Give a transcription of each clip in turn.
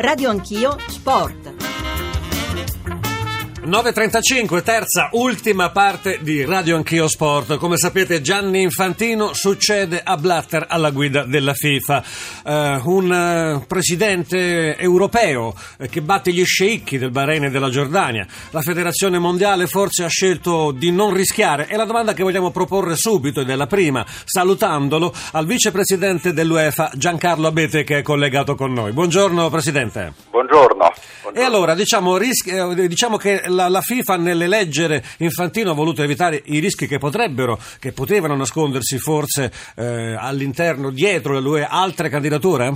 Radio Anch'io Sport. 9.35, terza, ultima parte di Radio Anch'io Sport. Come sapete Gianni Infantino succede a Blatter alla guida della FIFA. Uh, un uh, presidente europeo uh, che batte gli sceicchi del Bahrain e della Giordania. La federazione mondiale forse ha scelto di non rischiare. È la domanda che vogliamo proporre subito ed è la prima, salutandolo al vicepresidente dell'UEFA Giancarlo Abete che è collegato con noi. Buongiorno Presidente. Buongiorno. Buongiorno. E allora diciamo, rischi, diciamo che la, la, FIFA nell'eleggere Infantino ha voluto evitare i rischi che potrebbero, che potevano nascondersi forse eh, all'interno, dietro le altre candidature?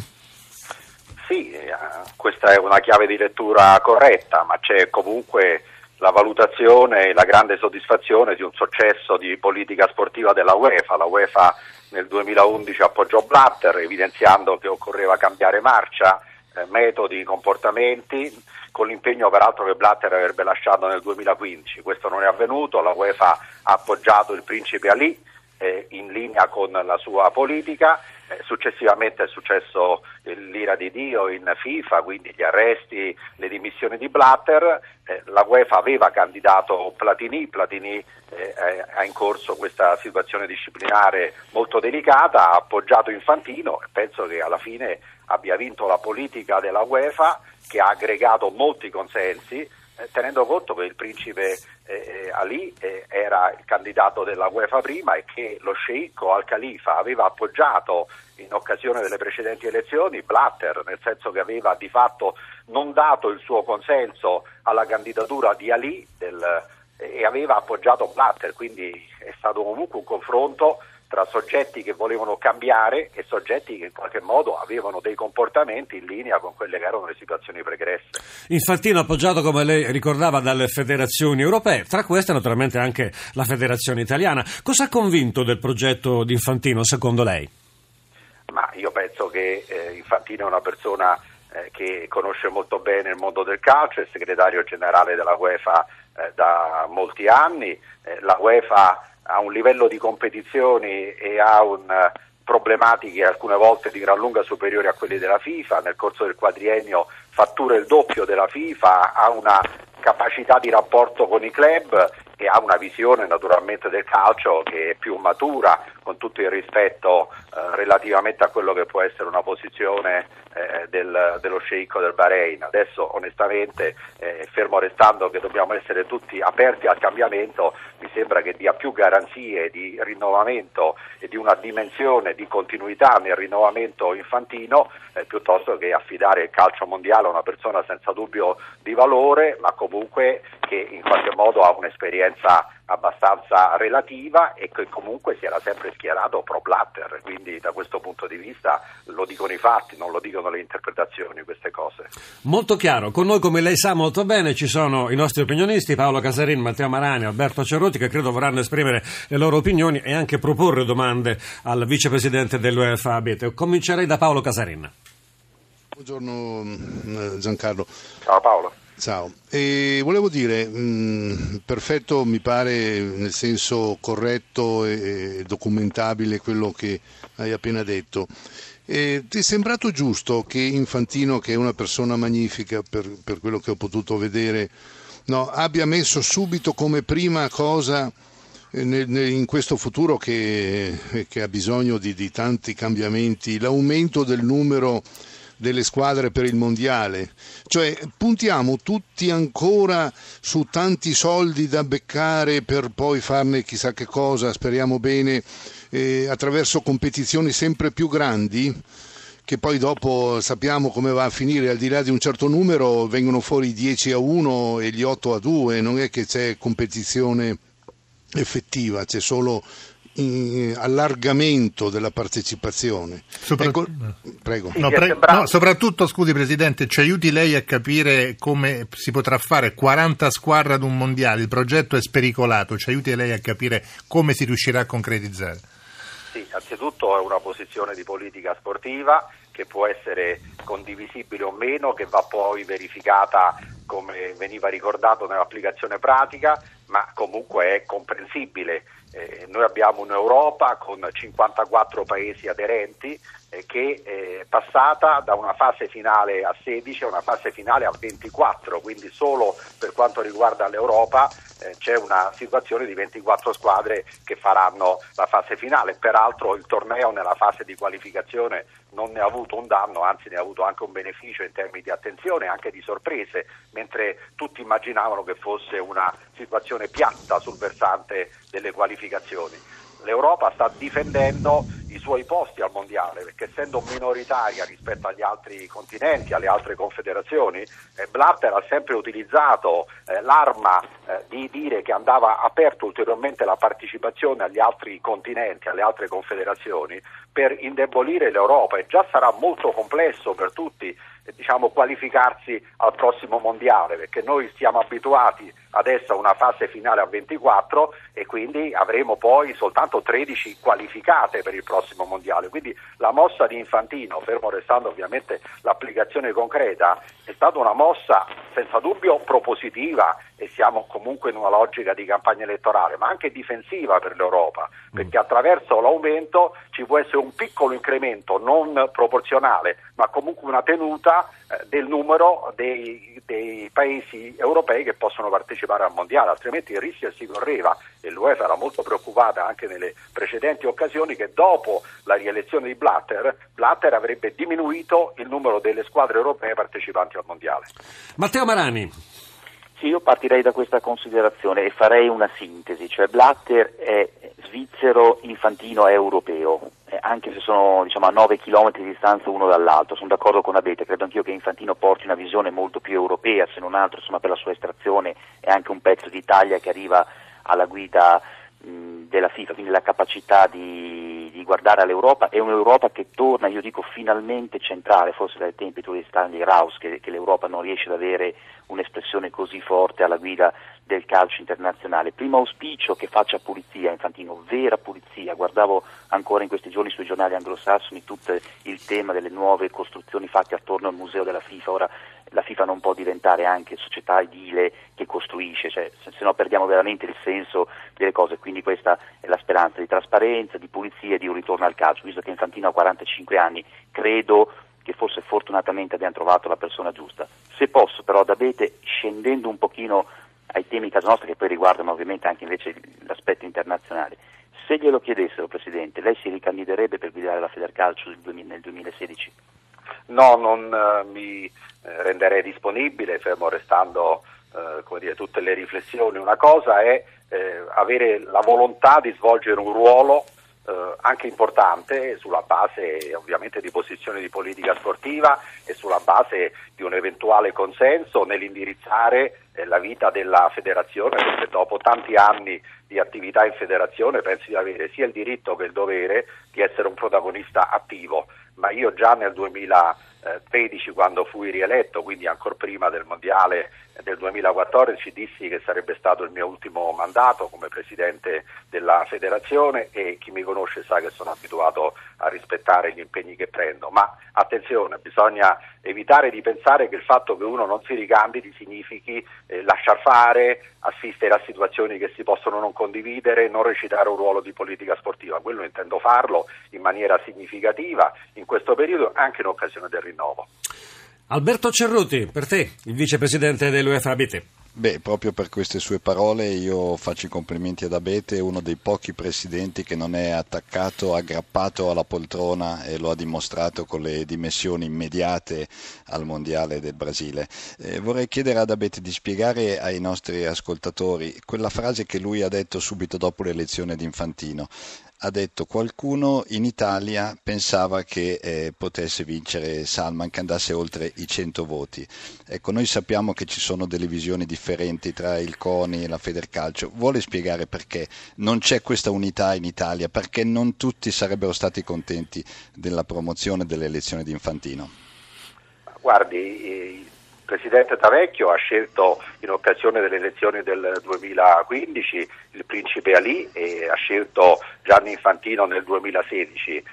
Sì, eh, questa è una chiave di lettura corretta, ma c'è comunque la valutazione e la grande soddisfazione di un successo di politica sportiva della UEFA. La UEFA nel 2011 appoggiò Blatter evidenziando che occorreva cambiare marcia, metodi, comportamenti con l'impegno peraltro che Blatter avrebbe lasciato nel 2015. Questo non è avvenuto, la UEFA ha appoggiato il principe Ali eh, in linea con la sua politica, eh, successivamente è successo l'ira di Dio in FIFA, quindi gli arresti, le dimissioni di Blatter, eh, la UEFA aveva candidato Platini, Platini eh, ha in corso questa situazione disciplinare molto delicata, ha appoggiato Infantino e penso che alla fine abbia vinto la politica della UEFA che ha aggregato molti consensi, eh, tenendo conto che il principe eh, Ali eh, era il candidato della UEFA prima e che lo sceicco al-Khalifa aveva appoggiato in occasione delle precedenti elezioni Blatter, nel senso che aveva di fatto non dato il suo consenso alla candidatura di Ali del, e aveva appoggiato Blatter, quindi è stato comunque un confronto tra soggetti che volevano cambiare e soggetti che in qualche modo avevano dei comportamenti in linea con quelle che erano le situazioni pregresse. Infantino appoggiato, come lei ricordava, dalle federazioni europee, tra queste naturalmente anche la federazione italiana. Cosa ha convinto del progetto di Infantino secondo lei? Ma io penso che eh, Infantino è una persona eh, che conosce molto bene il mondo del calcio, è segretario generale della UEFA eh, da molti anni, eh, la UEFA ha un livello di competizioni e ha un, eh, problematiche alcune volte di gran lunga superiori a quelli della FIFA, nel corso del quadriennio fattura il doppio della FIFA, ha una capacità di rapporto con i club e ha una visione naturalmente del calcio che è più matura, con tutto il rispetto eh, relativamente a quello che può essere una posizione eh, del, dello sceicco del Bahrain. Adesso onestamente, eh, fermo restando che dobbiamo essere tutti aperti al cambiamento, mi sembra che dia più garanzie di rinnovamento e di una dimensione di continuità nel rinnovamento infantino eh, piuttosto che affidare il calcio mondiale a una persona senza dubbio di valore, ma comunque che in qualche modo ha un'esperienza abbastanza relativa e che comunque si era sempre schierato pro Blatter, quindi da questo punto di vista lo dicono i fatti, non lo dicono le interpretazioni queste cose. Molto chiaro, con noi come lei sa molto bene ci sono i nostri opinionisti Paolo Casarin, Matteo Marani, Alberto Cerruti che credo vorranno esprimere le loro opinioni e anche proporre domande al vicepresidente dell'UEFA Abete. Comincerei da Paolo Casarin. Buongiorno mm, Giancarlo. Ciao Paolo. Ciao, e volevo dire, mh, mm, perfetto mi pare nel senso corretto e documentabile quello che hai appena detto. E ti è sembrato giusto che Infantino, che è una persona magnifica per, per quello che ho potuto vedere, no, abbia messo subito come prima cosa eh, in questo futuro che, che ha bisogno di, di tanti cambiamenti l'aumento del numero delle squadre per il mondiale. Cioè puntiamo tutti ancora su tanti soldi da beccare per poi farne chissà che cosa, speriamo bene, eh, attraverso competizioni sempre più grandi che poi dopo sappiamo come va a finire, al di là di un certo numero vengono fuori 10 a 1 e gli 8 a 2, non è che c'è competizione effettiva, c'è solo allargamento della partecipazione. Sopra... Ecco, prego. No, pre... no, soprattutto, scusi Presidente, ci aiuti lei a capire come si potrà fare 40 squadre ad un mondiale, il progetto è spericolato, ci aiuti lei a capire come si riuscirà a concretizzare. Sì, anzitutto è una posizione di politica sportiva che può essere condivisibile o meno, che va poi verificata come veniva ricordato nell'applicazione pratica, ma comunque è comprensibile Eh, noi abbiamo un'Europa con 54 paesi aderenti che è passata da una fase finale a 16 a una fase finale a 24, quindi solo per quanto riguarda l'Europa eh, c'è una situazione di 24 squadre che faranno la fase finale. Peraltro il torneo nella fase di qualificazione non ne ha avuto un danno, anzi ne ha avuto anche un beneficio in termini di attenzione e anche di sorprese, mentre tutti immaginavano che fosse una situazione piatta sul versante delle qualificazioni l'Europa sta difendendo i suoi posti al mondiale perché essendo minoritaria rispetto agli altri continenti, alle altre confederazioni, eh, Blatter ha sempre utilizzato eh, l'arma eh, di dire che andava aperto ulteriormente la partecipazione agli altri continenti, alle altre confederazioni per indebolire l'Europa. E già sarà molto complesso per tutti diciamo, qualificarsi al prossimo mondiale, perché noi siamo abituati adesso a una fase finale a 24 e quindi avremo poi soltanto 13 qualificate per il prossimo mondiale. Quindi la mossa di Infantino, fermo restando ovviamente l'applicazione concreta, è stata una mossa senza dubbio propositiva e siamo comunque in una logica di campagna elettorale, ma anche difensiva per l'Europa, perché attraverso l'aumento ci può essere un piccolo incremento non proporzionale, ma comunque una tenuta eh, del numero dei, dei, paesi europei che possono partecipare al mondiale, altrimenti il rischio si correva e l'UEFA era molto preoccupata anche nelle precedenti occasioni che dopo la rielezione di Blatter, Blatter avrebbe diminuito il numero delle squadre europee partecipanti al mondiale. Matteo Marani. Sì, io partirei da questa considerazione e farei una sintesi, cioè Blatter è svizzero, Infantino è europeo, anche se sono diciamo, a 9 km di distanza uno dall'altro, sono d'accordo con Abete, credo anch'io che Infantino porti una visione molto più europea, se non altro insomma, per la sua estrazione è anche un pezzo d'Italia che arriva alla guida mh, della FIFA, quindi la capacità di, di, guardare all'Europa è un'Europa che torna, io dico finalmente centrale, forse dai tempi di Stanley Rouse che, che l'Europa non riesce ad avere un'espressione così forte alla guida del calcio internazionale. Primo auspicio che faccia pulizia, Infantino, vera pulizia. Guardavo ancora in questi giorni sui giornali anglosassoni tutto il tema delle nuove costruzioni fatte attorno al museo della FIFA. Ora la FIFA non può diventare anche società edile che costruisce, cioè, se no perdiamo veramente il senso delle cose. Quindi questa è la speranza di trasparenza, di pulizia e di un ritorno al calcio. Visto che Infantino ha 45 anni, credo che forse fortunatamente abbiamo trovato la persona giusta. Se posso però da Bete, scendendo un pochino ai temi casa nostra che poi riguardano ovviamente anche invece l'aspetto internazionale, se glielo chiedessero Presidente, lei si ricandiderebbe per guidare la Federcalcio nel 2016? No, non eh, mi eh, renderei disponibile, fermo restando eh, dire, tutte le riflessioni. Una cosa è eh, avere la volontà di svolgere un ruolo eh, anche importante sulla base ovviamente di posizioni di politica sportiva e sulla base di un eventuale consenso nell'indirizzare la vita della federazione perché dopo tanti anni di attività in federazione penso di avere sia il diritto che il dovere di essere un protagonista attivo, ma io già nel 2013 quando fui rieletto, quindi ancora prima del mondiale del 2014 dissi che sarebbe stato il mio ultimo mandato come presidente della federazione e chi mi conosce sa che sono abituato a rispettare gli impegni che prendo, ma attenzione, bisogna evitare di pensare che il fatto che uno non si ricandidi significhi eh, lasciar fare, assistere a situazioni che si possono non condividere, non recitare un ruolo di politica sportiva, quello intendo farlo in maniera significativa in questo periodo anche in occasione del rinnovo. Alberto Cerruti, per te, il vicepresidente dell'UEFA ABT. Beh, proprio per queste sue parole io faccio i complimenti ad Abete, uno dei pochi presidenti che non è attaccato, aggrappato alla poltrona e lo ha dimostrato con le dimensioni immediate al Mondiale del Brasile. Eh, vorrei chiedere ad Abete di spiegare ai nostri ascoltatori quella frase che lui ha detto subito dopo l'elezione di Infantino ha detto qualcuno in Italia pensava che eh, potesse vincere Salman, che andasse oltre i 100 voti. Ecco, noi sappiamo che ci sono delle visioni differenti tra il CONI e la Federcalcio. Vuole spiegare perché non c'è questa unità in Italia, perché non tutti sarebbero stati contenti della promozione delle elezioni di Infantino? Guardi, Presidente Tavecchio ha scelto in occasione delle elezioni del 2015 il principe Ali e ha scelto Gianni Infantino nel 2016. Eh,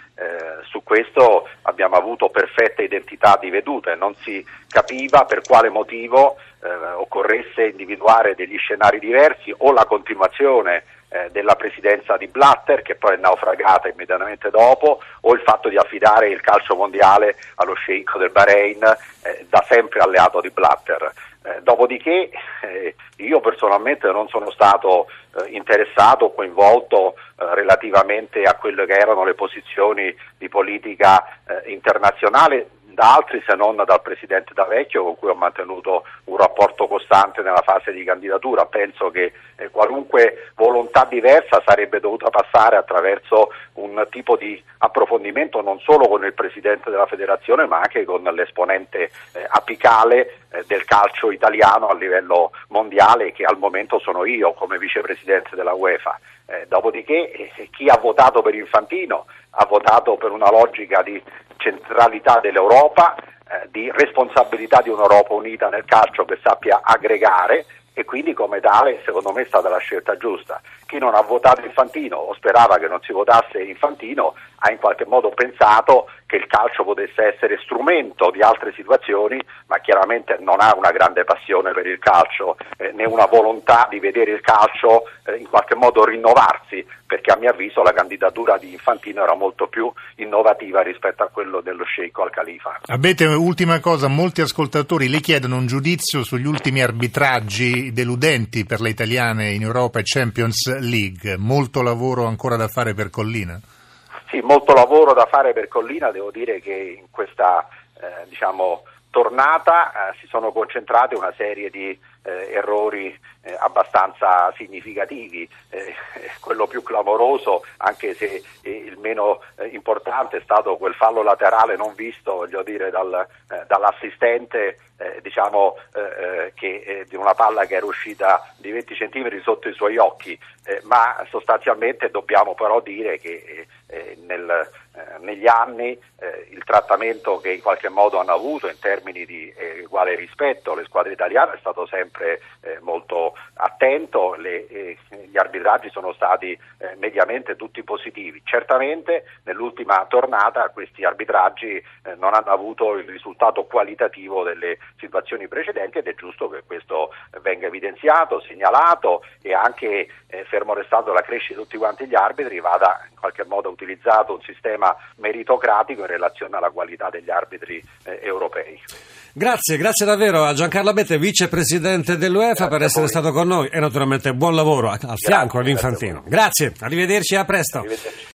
su questo abbiamo avuto perfetta identità di vedute, non si capiva per quale motivo eh, occorresse individuare degli scenari diversi o la continuazione eh, della presidenza di Blatter che poi è naufragata immediatamente dopo o il fatto di affidare il calcio mondiale allo sceicco del Bahrain eh, da sempre alleato di Blatter. Eh, dopodiché eh, io personalmente non sono stato eh, interessato o coinvolto eh, relativamente a quelle che erano le posizioni di politica internazionale da altri se non dal Presidente D'Avecchio con cui ho mantenuto un rapporto costante nella fase di candidatura. Penso che eh, qualunque volontà diversa sarebbe dovuta passare attraverso un tipo di approfondimento non solo con il Presidente della Federazione ma anche con l'esponente eh, apicale eh, del calcio italiano a livello mondiale che al momento sono io come Vicepresidente della UEFA. Eh, dopodiché eh, chi ha votato per Infantino ha votato per una logica di centralità dell'Europa, eh, di responsabilità di un'Europa unita nel calcio che sappia aggregare e quindi come tale secondo me è stata la scelta giusta. Chi non ha votato Infantino o sperava che non si votasse Infantino ha in qualche modo pensato che il calcio potesse essere strumento di altre situazioni, ma chiaramente non ha una grande passione per il calcio eh, né una volontà di vedere il calcio eh, in qualche modo rinnovarsi, perché a mio avviso la candidatura di Infantino era molto più innovativa rispetto a quello dello sceicco al Califa. Abete, ultima cosa, molti ascoltatori le chiedono un giudizio sugli ultimi arbitraggi deludenti per le italiane in Europa e Champions League. Molto lavoro ancora da fare per Collina? Sì, molto lavoro da fare per Collina, devo dire che in questa eh, diciamo, tornata eh, si sono concentrate una serie di eh, errori eh, abbastanza significativi. Eh, quello più clamoroso, anche se eh, il meno importante, è stato quel fallo laterale non visto dire, dal, dall'assistente diciamo, che, di una palla che era uscita di 20 cm sotto i suoi occhi, ma sostanzialmente dobbiamo però dire che nel, eh, negli anni eh, il trattamento che in qualche modo hanno avuto in termini di eh, uguale rispetto le squadre italiane è stato sempre eh, molto attento, le, eh, gli arbitraggi sono stati eh, mediamente tutti positivi. Certamente nell'ultima tornata questi arbitraggi non hanno avuto il risultato qualitativo delle situazioni precedenti ed è giusto che questo venga evidenziato, segnalato e anche fermo restando la crescita di tutti quanti gli arbitri vada in qualche modo utilizzato un sistema meritocratico in relazione alla qualità degli arbitri eh, europei. Grazie, grazie davvero a Giancarlo Abete, vicepresidente dell'UEFA, grazie per essere stato con noi e naturalmente buon lavoro al fianco all'Infantino. Grazie, arrivederci, a presto.